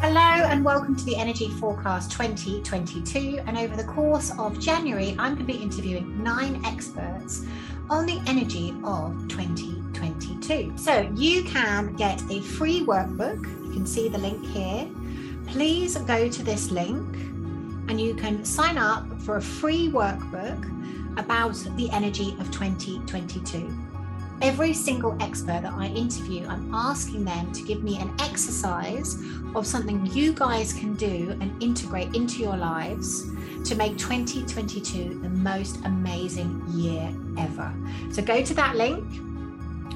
Hello and welcome to the Energy Forecast 2022. And over the course of January, I'm going to be interviewing nine experts on the energy of 2022. So you can get a free workbook. You can see the link here. Please go to this link and you can sign up for a free workbook about the energy of 2022. Every single expert that I interview, I'm asking them to give me an exercise of something you guys can do and integrate into your lives to make 2022 the most amazing year ever. So go to that link,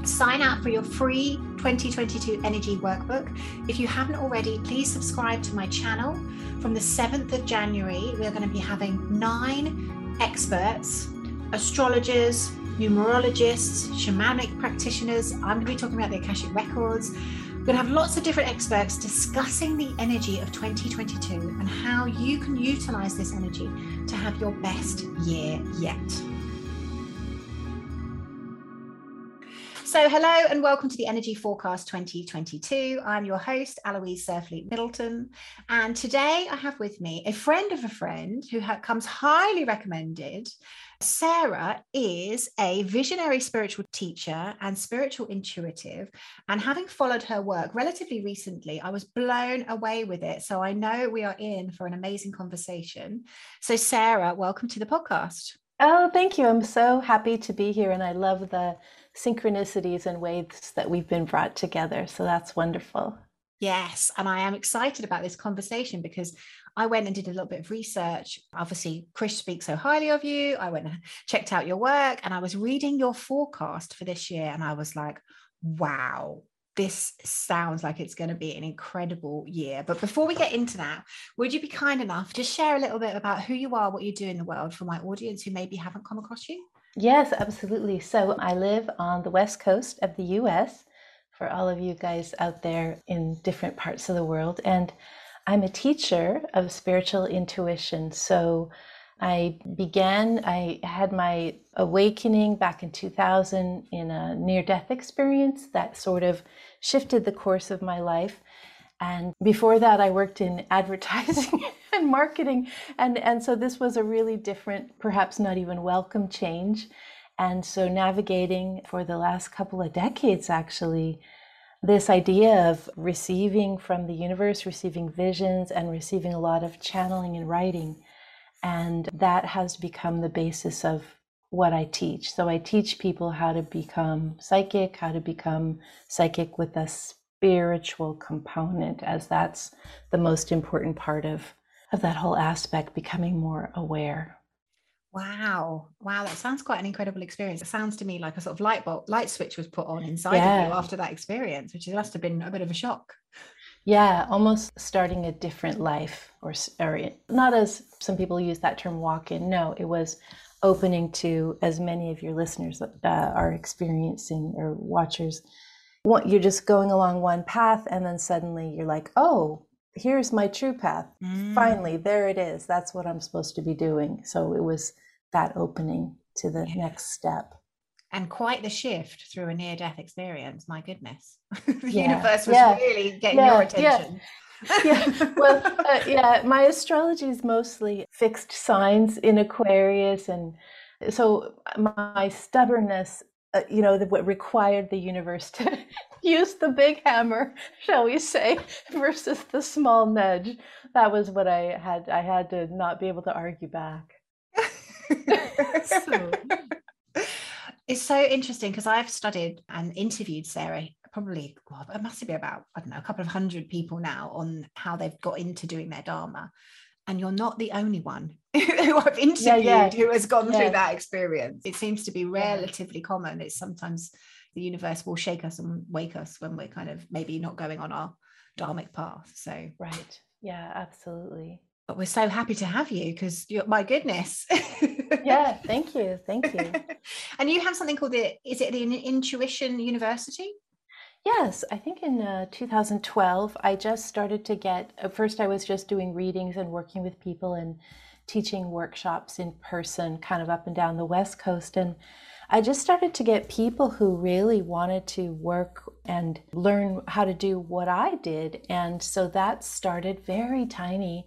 sign up for your free 2022 energy workbook. If you haven't already, please subscribe to my channel. From the 7th of January, we are going to be having nine experts, astrologers, numerologists, shamanic practitioners. I'm going to be talking about the Akashic Records. We're going to have lots of different experts discussing the energy of 2022 and how you can utilize this energy to have your best year yet. So, hello and welcome to the Energy Forecast 2022. I'm your host, Aloise Surfleet Middleton. And today I have with me a friend of a friend who ha- comes highly recommended Sara is a visionary spiritual teacher and spiritual intuitive. And having followed her work relatively recently, I was blown away with it. So I know we are in for an amazing conversation. So, Sara, welcome to the podcast. Oh, thank you. I'm so happy to be here. And I love the synchronicities and ways that we've been brought together. So that's wonderful. Yes, and I am excited about this conversation because I went and did a little bit of research. Obviously, Chris speaks so highly of you. I went and checked out your work and I was reading your forecast for this year and I was like, wow, this sounds like it's going to be an incredible year. But before we get into that, would you be kind enough to share a little bit about who you are, what you do in the world for my audience who maybe haven't come across you? Yes, absolutely. So I live on the west coast of the US for all of you guys out there in different parts of the world. And I'm a teacher of spiritual intuition. So I began, I had my awakening back in 2000 in a near death experience that sort of shifted the course of my life. And before that, I worked in advertising and marketing. And, and so this was a really different, perhaps not even welcome change. And so navigating for the last couple of decades, actually, this idea of receiving from the universe, receiving visions, and receiving a lot of channeling and writing. And that has become the basis of what I teach. So I teach people how to become psychic, how to become psychic with a spiritual component, as that's the most important part of, of that whole aspect, becoming more aware. Wow. Wow. That sounds quite an incredible experience. It sounds to me like a sort of light bulb, light switch was put on inside yeah. of you after that experience, which must have been a bit of a shock. Yeah, almost starting a different life, or, or not as some people use that term walk in. No, it was opening to as many of your listeners uh, are experiencing or watchers. You're just going along one path, and then suddenly you're like, oh, here's my true path. Mm. Finally, there it is. That's what I'm supposed to be doing. So it was that opening to the yeah. next step. And quite the shift through a near death experience. My goodness. the yeah. universe was yeah. really getting your attention. yeah well uh, yeah my astrology is mostly fixed signs in aquarius and so my stubbornness uh, you know, the, what required the universe to use the big hammer, shall we say, versus the small nudge. That was what I had. I had to not be able to argue back. so. It's so interesting because I've studied and interviewed Sara probably well, it must be about I don't know a couple of hundred people now on how they've got into doing their dharma and you're not the only one who I've interviewed yeah, yeah. who has gone yeah. through that experience. It seems to be relatively common. It's sometimes the universe will shake us and wake us when we're kind of maybe not going on our dharmic path. So right. Yeah, absolutely. But we're so happy to have you because you're my goodness. yeah, thank you. Thank you. and you have something called the is it the Intuition University? Yes, I think in uh, 2012, I just started to get, at first, I was just doing readings and working with people and teaching workshops in person, kind of up and down the West Coast. And I just started to get people who really wanted to work and learn how to do what I did. And so that started very tiny.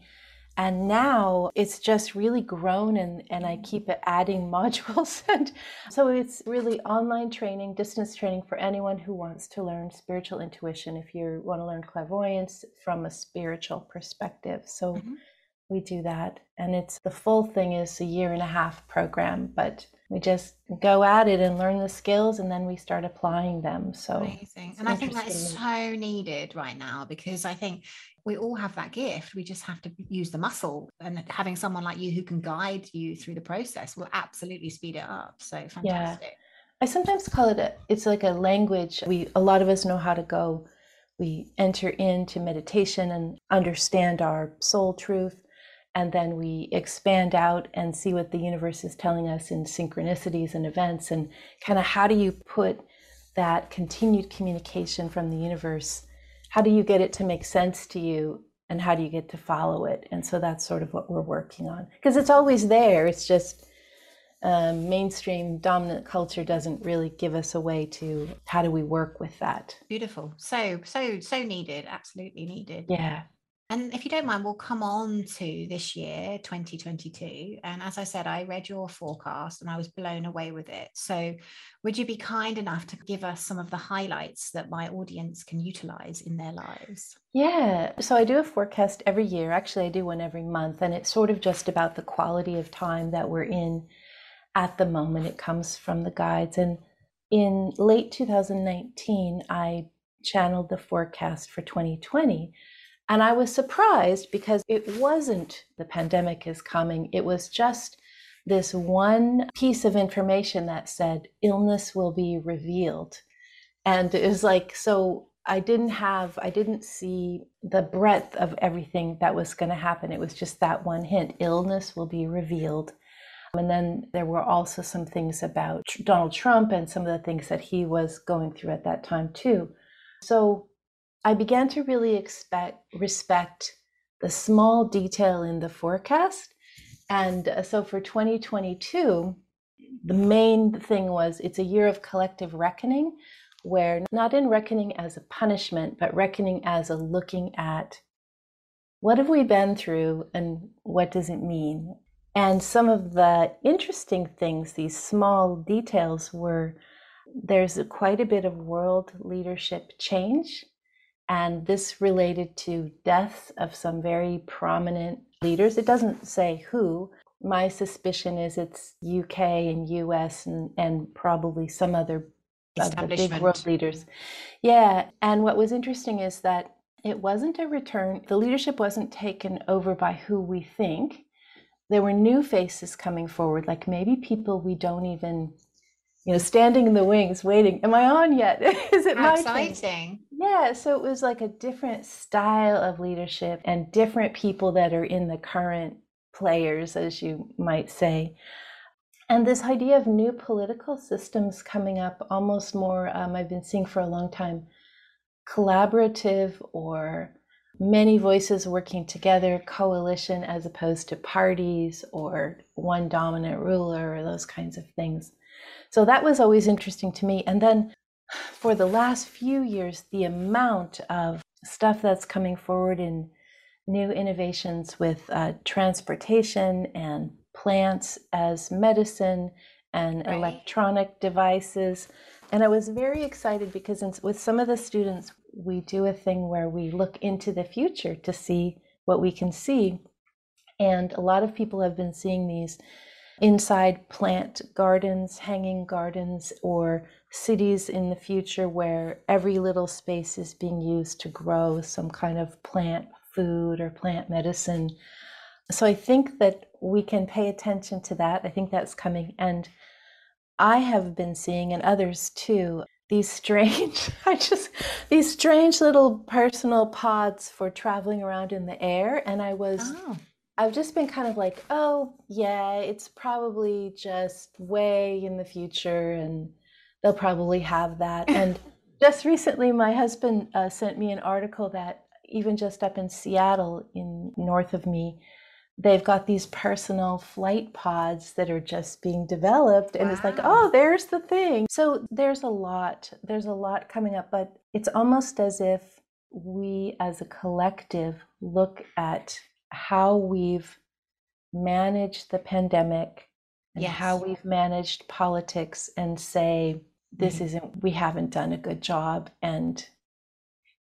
And now it's just really grown and, and I keep adding modules. and so it's really online training, distance training for anyone who wants to learn spiritual intuition if you want to learn clairvoyance from a spiritual perspective. So mm-hmm. We do that. And it's the full thing is a year and a half program, but we just go at it and learn the skills and then we start applying them. So amazing. and i think that is so needed right now because i think we all have that gift. We just have to use the muscle. And having someone like you who can guide you through the process will absolutely speed it up. So fantastic. Yeah. i sometimes call it a, it's like a language we a lot of us know how to go. We enter into meditation and understand our soul truth and then we expand out and see what the universe is telling us in synchronicities and events and kind of how do you put that continued communication from the universe? How do you get it to make sense to you and how do you get to follow it? And so that's sort of what we're working on. Because it's always there it's just um, mainstream dominant culture doesn't really give us a way to how do we work with that? Beautiful. So so so needed absolutely needed. Yeah and if you don't mind, we'll come on to this year, 2022. And as I said, I read your forecast and I was blown away with it. So, would you be kind enough to give us some of the highlights that my audience can utilize in their lives? Yeah. So, I do a forecast every year. Actually, I do one every month. And it's sort of just about the quality of time that we're in at the moment. It comes from the guides. And in late 2019, I channeled the forecast for 2020 and I was surprised because it wasn't the pandemic is coming. It was just this one piece of information that said illness will be revealed. And it was like, so I didn't have, I didn't see the breadth of everything that was going to happen. It was just that one hint illness will be revealed. And then there were also some things about Donald Trump and some of the things that he was going through at that time, too. So I began to really expect respect the small detail in the forecast. And uh, so for 2022, the main thing was it's a year of collective reckoning, where not in reckoning as a punishment, but reckoning as a looking at what have we been through and what does it mean? And some of the interesting things, these small details, were there's a, quite a bit of world leadership change and this related to deaths of some very prominent leaders. It doesn't say who. My suspicion is it's UK and US and, and probably some other of the big world leaders. Yeah. And what was interesting is that it wasn't a return, the leadership wasn't taken over by who we think. There were new faces coming forward, like maybe people we don't even you know, standing in the wings, waiting. Am I on yet? Is it my exciting? Yeah. So it was like a different style of leadership and different people that are in the current players, as you might say. And this idea of new political systems coming up, almost more, um, I've been seeing for a long time, collaborative or many voices working together, coalition as opposed to parties or one dominant ruler or those kinds of things. So that was always interesting to me. And then for the last few years, the amount of stuff that's coming forward in new innovations with uh, transportation and plants as medicine and right. electronic devices. And I was very excited because in, with some of the students, we do a thing where we look into the future to see what we can see. And a lot of people have been seeing these inside plant gardens, hanging gardens, or cities in the future where every little space is being used to grow some kind of plant food or plant medicine. So I think that we can pay attention to that. I think that's coming. And I have been seeing, and others too, these strange, I just, these strange little personal pods for traveling around in the air. And I was. Oh I've just been kind of like, oh, yeah, it's probably just way in the future and they'll probably have that. And just recently, my husband uh, sent me an article that even just up in Seattle, in north of me, they've got these personal flight pods that are just being developed and wow. it's like oh there's the thing so there's a lot there's a lot coming up but it's almost as if we as a collective look at how we've managed the pandemic and yes. how we've managed politics and say this mm-hmm. isn't we haven't done a good job and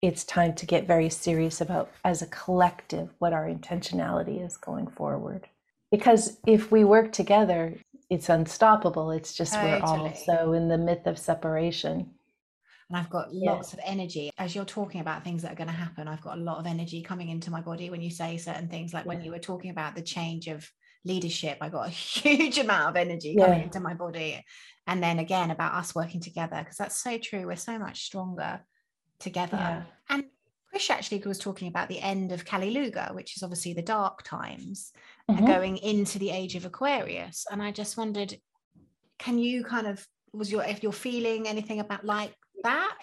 it's time to get very serious about as a collective what our intentionality is going forward because if we work together it's unstoppable it's just totally. we're all so in the myth of separation and I've got lots of energy. As you're talking about things that are going to happen, I've got a lot of energy coming into my body when you say certain things, like when you were talking about the change of leadership, I got a huge amount of energy yeah. coming into my body. And then again, about us working together, because that's so true. We're so much stronger together. Yeah. And Chris actually was talking about the end of Kali Yuga, which is obviously the dark times, mm-hmm. and going into the age of Aquarius. And I just wondered, can you kind of was your if you're feeling anything about like that?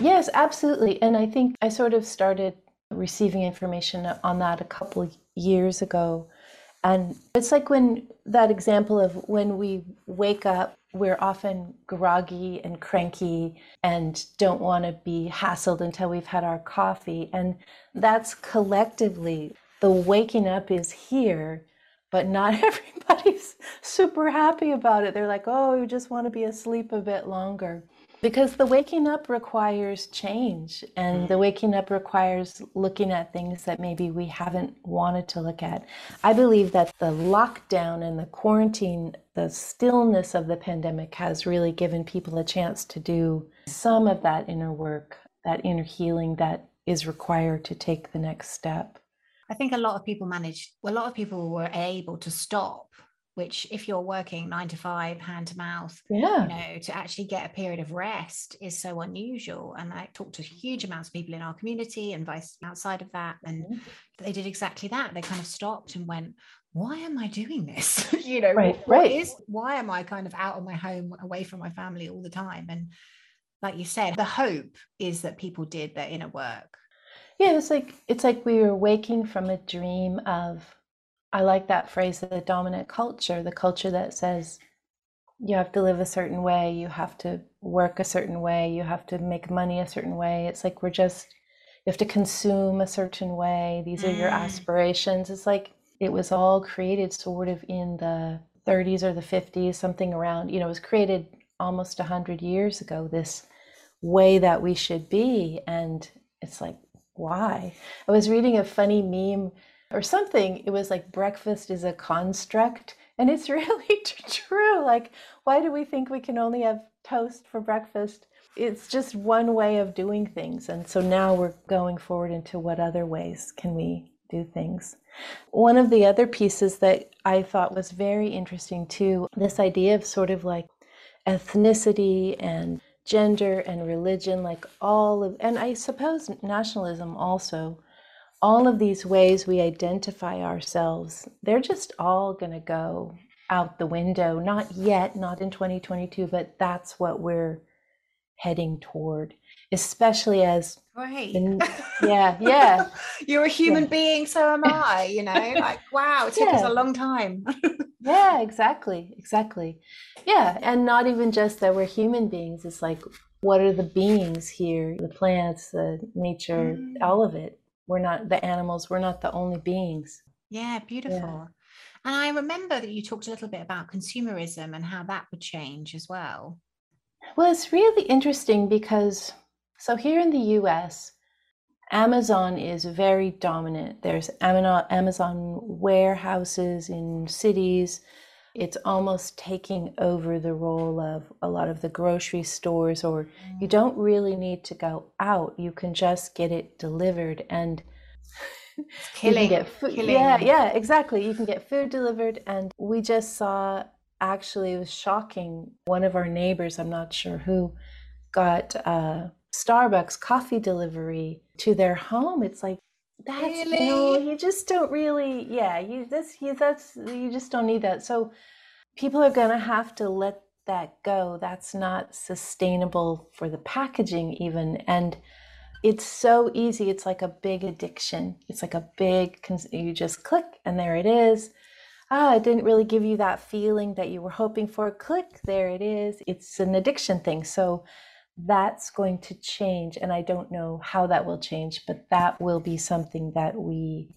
Yes, absolutely. And I think I sort of started receiving information on that a couple years ago. And it's like when that example of when we wake up, we're often groggy and cranky and don't want to be hassled until we've had our coffee. And that's collectively the waking up is here, but not everybody's super happy about it. They're like, oh, you just want to be asleep a bit longer because the waking up requires change and the mm-hmm. waking up requires looking at things that maybe we haven't wanted to look at i believe that the lockdown and the quarantine the stillness of the pandemic has really given people a chance to do some of that inner work that inner healing that is required to take the next step i think a lot of people managed a lot of people were able to stop which if you're working nine to five hand to mouth yeah. you know to actually get a period of rest is so unusual. And i talked to huge amounts of people in our community and vice outside of that and mm-hmm. they did exactly that. They kind of stopped and went why am i doing this? You know right, what, right. What is, why am i kind of out of my home away from my family all the time? And like you said the hope is that people did their inner work. Yeah it's like it's like we were waking from a dream of I like that phrase, the dominant culture, the culture that says you have to live a certain way, you have to work a certain way, you have to make money a certain way. It's like we're just, you have to consume a certain way. These are your mm. aspirations. It's like it was all created sort of in the 30s or the 50s, something around, you know, it was created almost 100 years ago, this way that we should be. And it's like, why? I was reading a funny meme or something. It was like breakfast is a construct. And it's really true. Like, why do we think we can only have toast for breakfast? It's just one way of doing things. And so now we're going forward into what other ways can we do things. One of the other pieces that I thought was very interesting too, this idea of sort of like ethnicity and gender and religion, like all of, and I suppose nationalism also all of these ways we identify ourselves, they're just all going to go out the window. Not yet, not in 2022, but that's what we're heading toward, especially as. Right. The, yeah, yeah. You're a human yeah. being, so am I, you know? Like, wow, it took yeah. us a long time. yeah, exactly. Exactly. Yeah. And not even just that we're human beings, it's like, what are the beings here? The plants, the nature, mm. all of it we're not the animals we're not the only beings. Yeah beautiful. Yeah. and i remember that you talked a little bit about consumerism and how that would change as well. Well it's really interesting because so here in the us amazon is very dominant. There's amazon warehouses in cities it's almost taking over the role of a lot of the grocery stores or you mm. don't really need to go out you can just get it delivered and killing, get food killing. yeah yeah exactly you can get food delivered and we just saw actually it was shocking one of our neighbors i'm not sure who got uh starbucks coffee delivery to their home it's like that's really? no, you just don't really. Yeah, you this you that's you just don't need that. So people are gonna have to let that go. That's not sustainable for the packaging even. And it's so easy. It's like a big addiction. It's like a big, you just click and there it is. Ah, it didn't really give you that feeling that you were hoping for. Click, there it is. It's an addiction thing. So that's going to change. And I don't know how that will change, but that will be something that we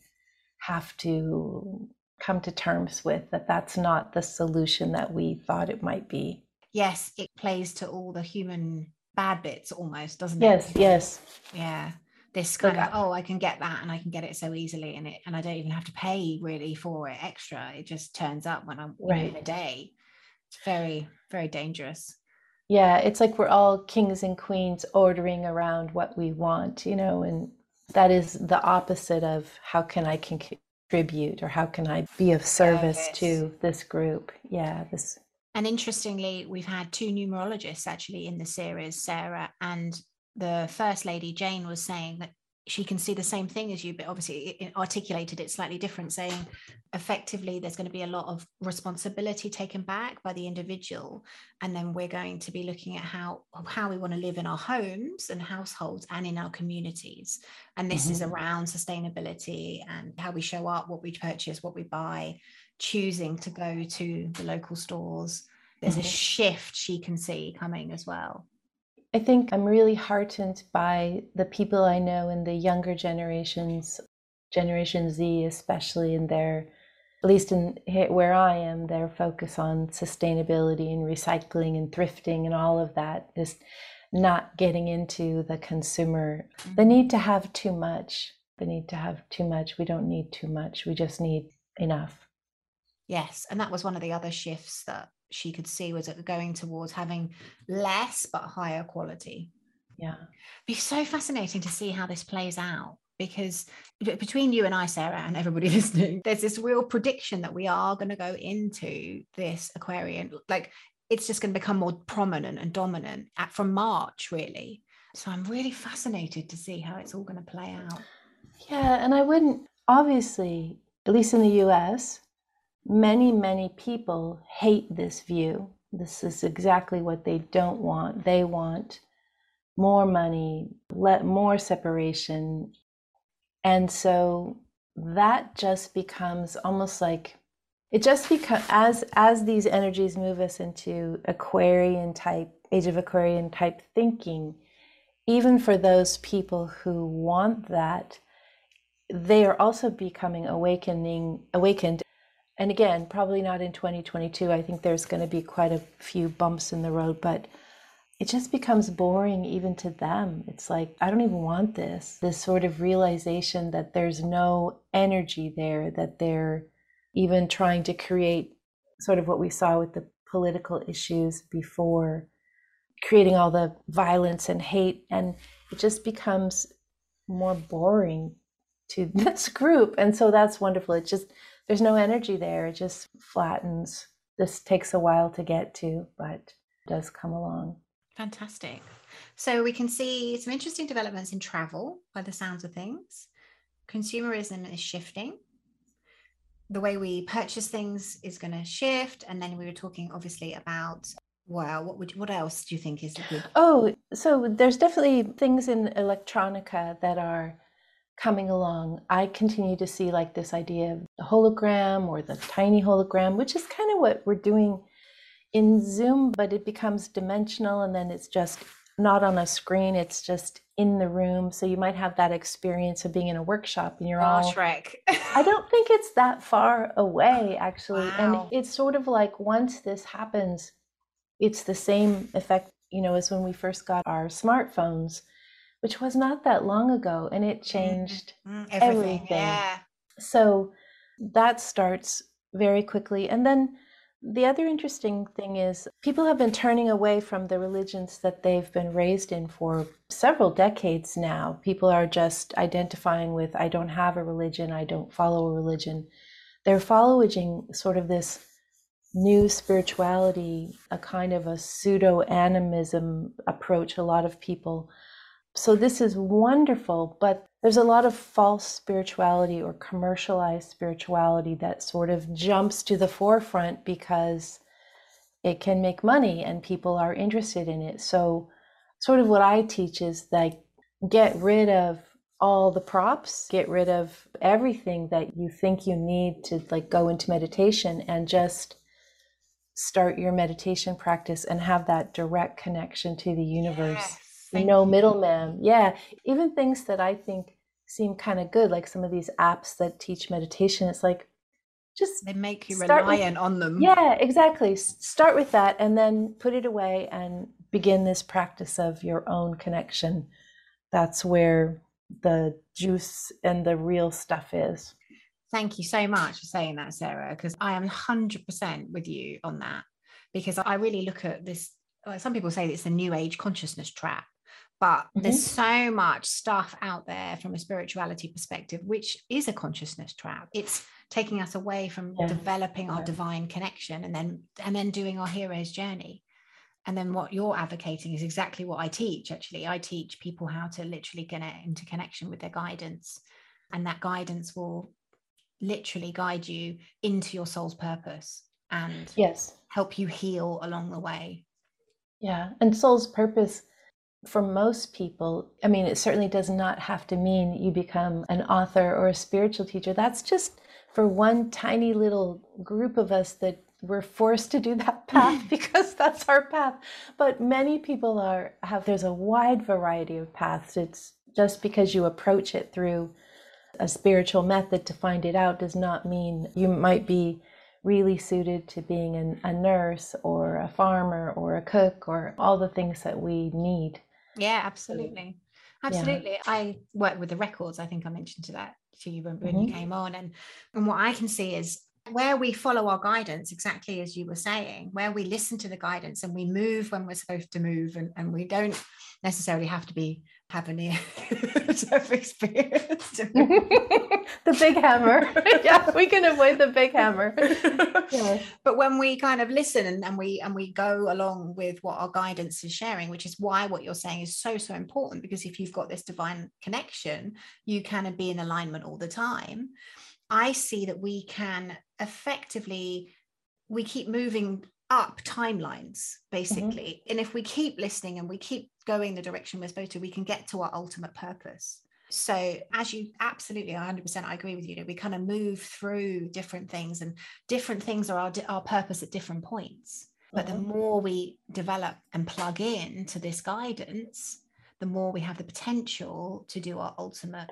have to come to terms with that that's not the solution that we thought it might be. Yes, it plays to all the human bad bits almost, doesn't yes, it? Yes, yes. Yeah. This kind of oh, I can get that and I can get it so easily and it and I don't even have to pay really for it extra. It just turns up when I'm right. in a day. It's very, very dangerous. Yeah, it's like we're all kings and queens ordering around what we want, you know, and that is the opposite of how can I contribute or how can I be of service to this group. Yeah, this and interestingly, we've had two numerologists actually in the series, Sarah and the first lady, Jane, was saying that she can see the same thing as you, but obviously it articulated it slightly different, saying effectively there's going to be a lot of responsibility taken back by the individual, and then we're going to be looking at how how we want to live in our homes and households and in our communities, and this mm-hmm. is around sustainability and how we show up, what we purchase, what we buy, choosing to go to the local stores. There's mm-hmm. a shift she can see coming as well. I think I'm really heartened by the people I know in the younger generations, Generation Z, especially in their, at least in where I am, their focus on sustainability and recycling and thrifting and all of that is not getting into the consumer, the mm-hmm. need to have too much. The need to have too much. We don't need too much. We just need enough. Yes, and that was one of the other shifts that she could see was going towards having less but higher quality. Yeah. Be so fascinating to see how this plays out because between you and I, Sara, and everybody listening, there's this real prediction that we are going to go into this Aquarian. Like it's just going to become more prominent and dominant at, from March, really. So I'm really fascinated to see how it's all going to play out. Yeah. And I wouldn't, obviously, at least in the US, many, many people hate this view. This is exactly what they don't want. They want more money, let more separation. And so that just becomes almost like it just becomes as as these energies move us into Aquarian type, age of Aquarian type thinking, even for those people who want that, they are also becoming awakening awakened and again, probably not in 2022. I think there's going to be quite a few bumps in the road, but it just becomes boring even to them. It's like, I don't even want this. This sort of realization that there's no energy there, that they're even trying to create sort of what we saw with the political issues before, creating all the violence and hate. And it just becomes more boring to this group. And so that's wonderful. It just, there's no energy there. It just flattens. This takes a while to get to, but does come along. Fantastic. So we can see some interesting developments in travel by the sounds of things. Consumerism is shifting. The way we purchase things is going to shift. And then we were talking obviously about well, what would what else do you think is good? Oh, so there's definitely things in electronica that are coming along, I continue to see like this idea of the hologram or the tiny hologram, which is kind of what we're doing in Zoom, but it becomes dimensional and then it's just not on a screen, it's just in the room. So you might have that experience of being in a workshop and you're all Shrek. I don't think it's that far away actually. Wow. And it's sort of like once this happens, it's the same effect, you know, as when we first got our smartphones which was not that long ago, and it mm-hmm. changed mm, everything. everything. Yeah. So that starts very quickly. And then the other interesting thing is people have been turning away from the religions that they've been raised in for several decades now. People are just identifying with, I don't have a religion, I don't follow a religion. They're following sort of this new spirituality, a kind of a pseudo animism approach, a lot of people so this is wonderful, but there's a lot of false spirituality or commercialized spirituality that sort of jumps to the forefront because it can make money and people are interested in it. So, sort of what I teach is like get rid of all the props, get rid of everything that you think you need to like go into meditation and just start your meditation practice and have that direct connection to the universe. Yes, no middleman. Yeah. Even things that I think seem kind of good, like some of these apps that teach meditation, it's like just they make you reliant with, on them. Yeah, exactly. Start with that and then put it away and begin this practice of your own connection. That's where the juice and the real stuff is. Thank you so much for saying that, Sara, because I am 100% with you on that. Because I really look at this, like some people say it's a new age consciousness trap, but mm-hmm. there's so much stuff out there from a spirituality perspective, which is a consciousness trap. It's taking us away from yeah. developing our yeah. divine connection and then and then doing our hero's journey and then what you're advocating is exactly what I teach actually I teach people how to literally get into connection with their guidance and that guidance will literally guide you into your soul's purpose and yes help you heal along the way yeah and soul's purpose for most people i mean it certainly does not have to mean you become an author or a spiritual teacher. That's just for one tiny little group of us that we're forced to do that path because that's our path. But many people are have there's a wide variety of paths. It's just because you approach it through a spiritual method to find it out does not mean you might be really suited to being an, a nurse or a farmer or a cook or all the things that we need yeah absolutely absolutely yeah. i work with the records i think i mentioned to that to you when, when mm-hmm. you came on and and what i can see is where we follow our guidance, exactly as you were saying, where we listen to the guidance and we move when we're supposed to move, and, and we don't necessarily have to be have a near death experience. the big hammer. yeah, we can avoid the big hammer. yeah. But when we kind of listen and, and we and we go along with what our guidance is sharing, which is why what you're saying is so, so important, because if you've got this divine connection, you can be in alignment all the time. I see that we can effectively we keep moving up timelines mm-hmm. basically mm-hmm. and if we keep listening and we keep going the direction we're supposed to we can get to our ultimate purpose so as you absolutely 100% i agree with you we kind of move through different things and different things are our, our purpose at different points but mm-hmm. the more we develop and plug in to this guidance the more we have the potential to do our ultimate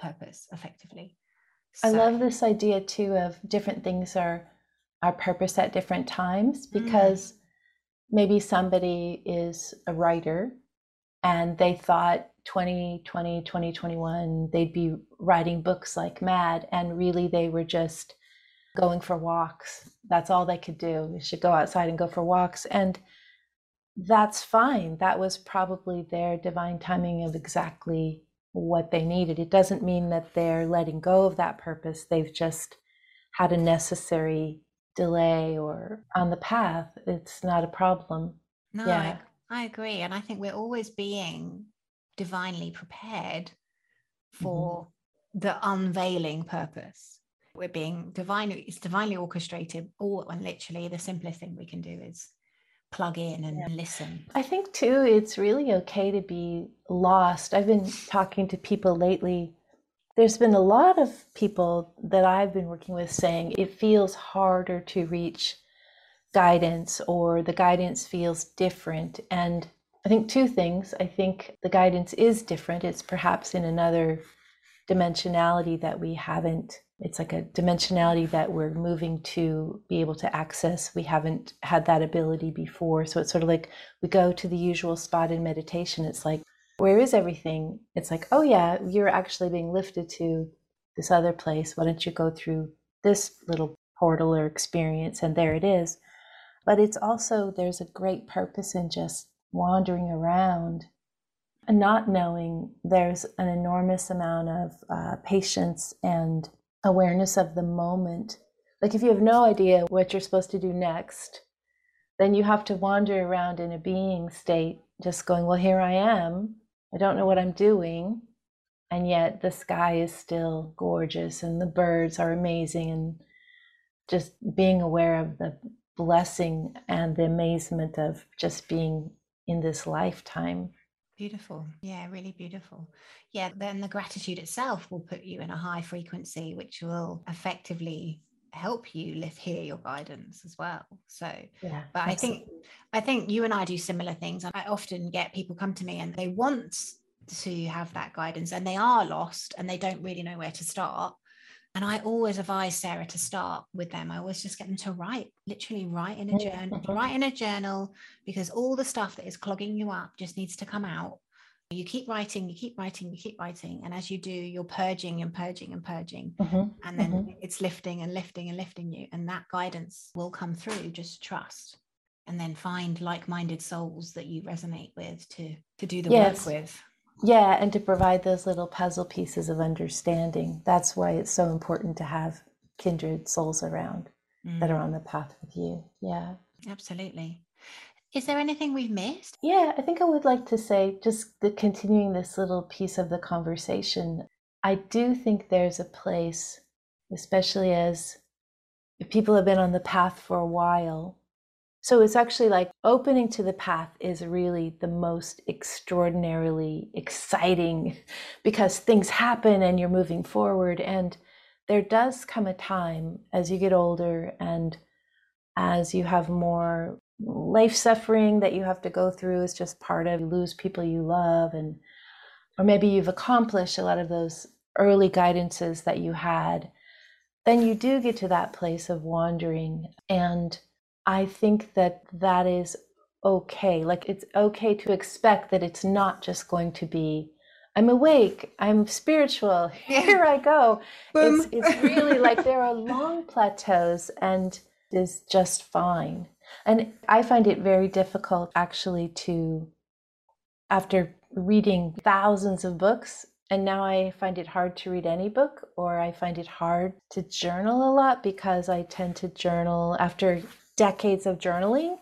purpose effectively so. I love this idea too of different things are our purpose at different times mm. because mm. maybe somebody is a writer and they thought 2020 2021 they'd be writing books like mad and really they were just going for walks that's all they could do they should go outside and go for walks and that's fine that was probably their divine timing of exactly what they needed. It doesn't mean that they're letting go of that purpose. They've just had a necessary delay or on the path. It's not a problem. No, yeah. I, I agree. And I think we're always being divinely prepared for mm-hmm. the unveiling purpose. We're being divinely, it's divinely orchestrated. All and literally the simplest thing we can do is plug in and yeah. listen. I think too, it's really okay to be lost. I've been talking to people lately. There's been a lot of people that I've been working with saying it feels harder to reach guidance or the guidance feels different. And I think two things. I think the guidance is different. It's perhaps in another dimensionality that we haven't it's like a dimensionality that we're moving to be able to access. We haven't had that ability before. So it's sort of like we go to the usual spot in meditation. It's like, where is everything? It's like, oh, yeah, you're actually being lifted to this other place. Why don't you go through this little portal or experience? And there it is. But it's also, there's a great purpose in just wandering around and not knowing there's an enormous amount of uh, patience and awareness of the moment. Like if you have no idea what you're supposed to do next, then you have to wander around in a being state, just going, Well, here I am. I don't know what I'm doing. And yet the sky is still gorgeous and the birds are amazing. And just being aware of the blessing and the amazement of just being in this lifetime. Beautiful. Yeah, really beautiful. Yeah, then the gratitude itself will put you in a high frequency, which will effectively help you live here your guidance as well so yeah but i think i think you and i do similar things and i often get people come to me and they want to have that guidance and they are lost and they don't really know where to start and I always advise Sara to start with them. I always just get them to write, literally write in a journal, write in a journal, because all the stuff that is clogging you up just needs to come out. You keep writing, you keep writing, you keep writing. And as you do, you're purging and purging and purging. Mm-hmm. And then mm-hmm. it's lifting and lifting and lifting you. And that guidance will come through. Just trust. And then find like-minded souls that you resonate with to to do the yes. work with. Yeah, and to provide those little puzzle pieces of understanding. That's why it's so important to have kindred souls around mm. that are on the path with you. Yeah. Absolutely. Is there anything we've missed? Yeah, I think I would like to say, just the, continuing this little piece of the conversation, I do think there's a place, especially as if people have been on the path for a while, so it's actually like opening to the path is really the most extraordinarily exciting because things happen and you're moving forward. And there does come a time as you get older and as you have more life suffering that you have to go through is just part of you lose people you love and or maybe you've accomplished a lot of those early guidances that you had then you do get to that place of wandering and I think that that is okay. Like it's okay to expect that it's not just going to be I'm awake, I'm spiritual, here I go. It's, it's really like there are long plateaus and is just fine. And I find it very difficult actually to, after reading thousands of books, and now I find it hard to read any book, or I find it hard to journal a lot because I tend to journal after decades of journaling,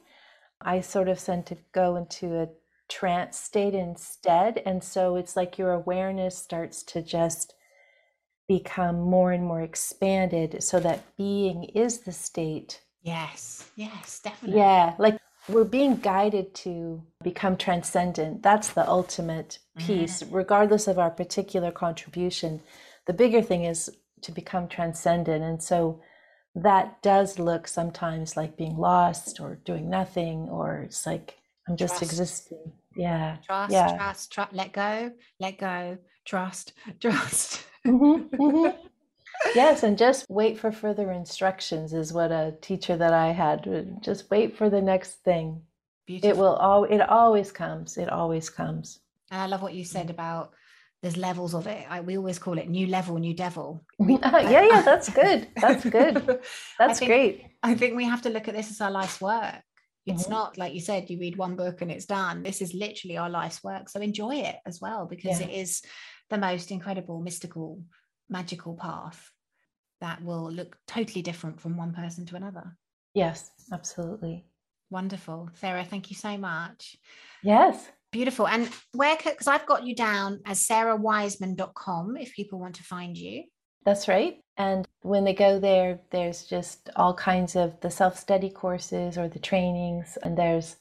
I sort of tend to go into a trance state instead. And so it's like your awareness starts to just become more and more expanded so that being is the state. Yes, yes, definitely. Yeah, like we're being guided to become transcendent. That's the ultimate piece, mm-hmm. regardless of our particular contribution. The bigger thing is to become transcendent. And so that does look sometimes like being lost or doing nothing or it's like i'm just trust. existing yeah trust yeah. trust trust let go let go trust trust mm-hmm, mm-hmm. Yes and just wait for further instructions is what a teacher that i had just wait for the next thing Beautiful. it will all it always comes it always comes and i love what you said about there's levels of it. I, we always call it new level, new devil. yeah, yeah, that's good. That's good. That's think, great. I think we have to look at this as our life's work. It's mm-hmm. not like you said, you read one book and it's done. This is literally our life's work. So enjoy it as well, because yeah. it is the most incredible, mystical, magical path that will look totally different from one person to another. Yes, absolutely. Wonderful. Sara, thank you so much. Yes. Beautiful. And where, because I've got you down as sarawiseman.com if people want to find you. That's right. And when they go there, there's just all kinds of the self study courses or the trainings. And there's,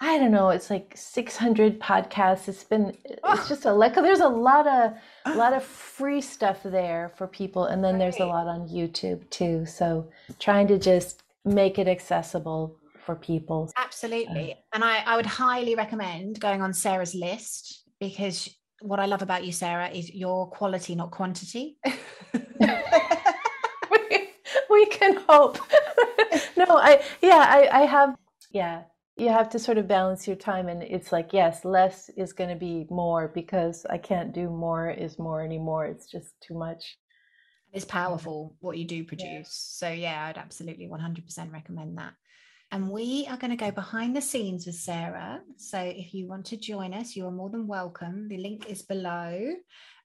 I don't know, it's like 600 podcasts. It's been, it's just a like, there's a lot of, a lot of free stuff there for people. And then there's a lot on YouTube too. So trying to just make it accessible for people. Absolutely. Uh, and I, I would highly recommend going on Sara's list because what I love about you, Sarah, is your quality, not quantity. we, we can hope. no, I, yeah, I, I have, yeah, you have to sort of balance your time. And it's like, yes, less is going to be more because I can't do more is more anymore. It's just too much. It's powerful what you do produce. Yeah. So, yeah, I'd absolutely 100% recommend that. And we are going to go behind the scenes with Sara. So if you want to join us, you are more than welcome. The link is below.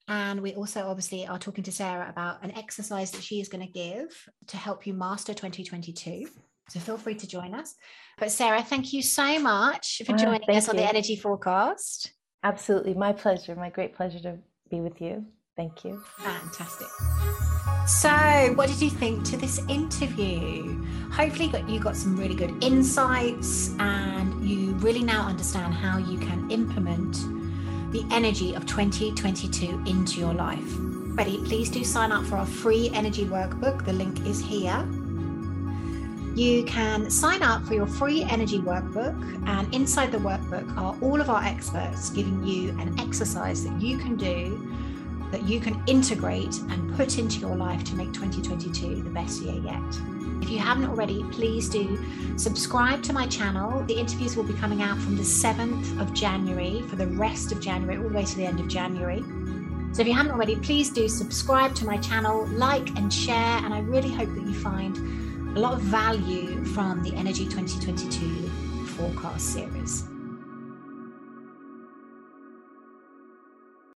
And we also obviously are talking to Sara about an exercise that she is going to give to help you master 2022. So feel free to join us. But Sara, thank you so much for ah, joining uh, us on you. the Energy Forecast. Absolutely. My pleasure. My great pleasure to be with you. Thank you. Fantastic. So, what did you think to this interview? Hopefully, you got some really good insights and you really now understand how you can implement the energy of 2022 into your life. Ready? Please do sign up for our free energy workbook. The link is here. You can sign up for your free energy workbook, and inside the workbook are all of our experts giving you an exercise that you can do that you can integrate and put into your life to make 2022 the best year yet. If you haven't already, please do subscribe to my channel. The interviews will be coming out from the 7th of January for the rest of January, all the way to the end of January. So if you haven't already, please do subscribe to my channel, like and share. And I really hope that you find a lot of value from the Energy 2022 forecast series.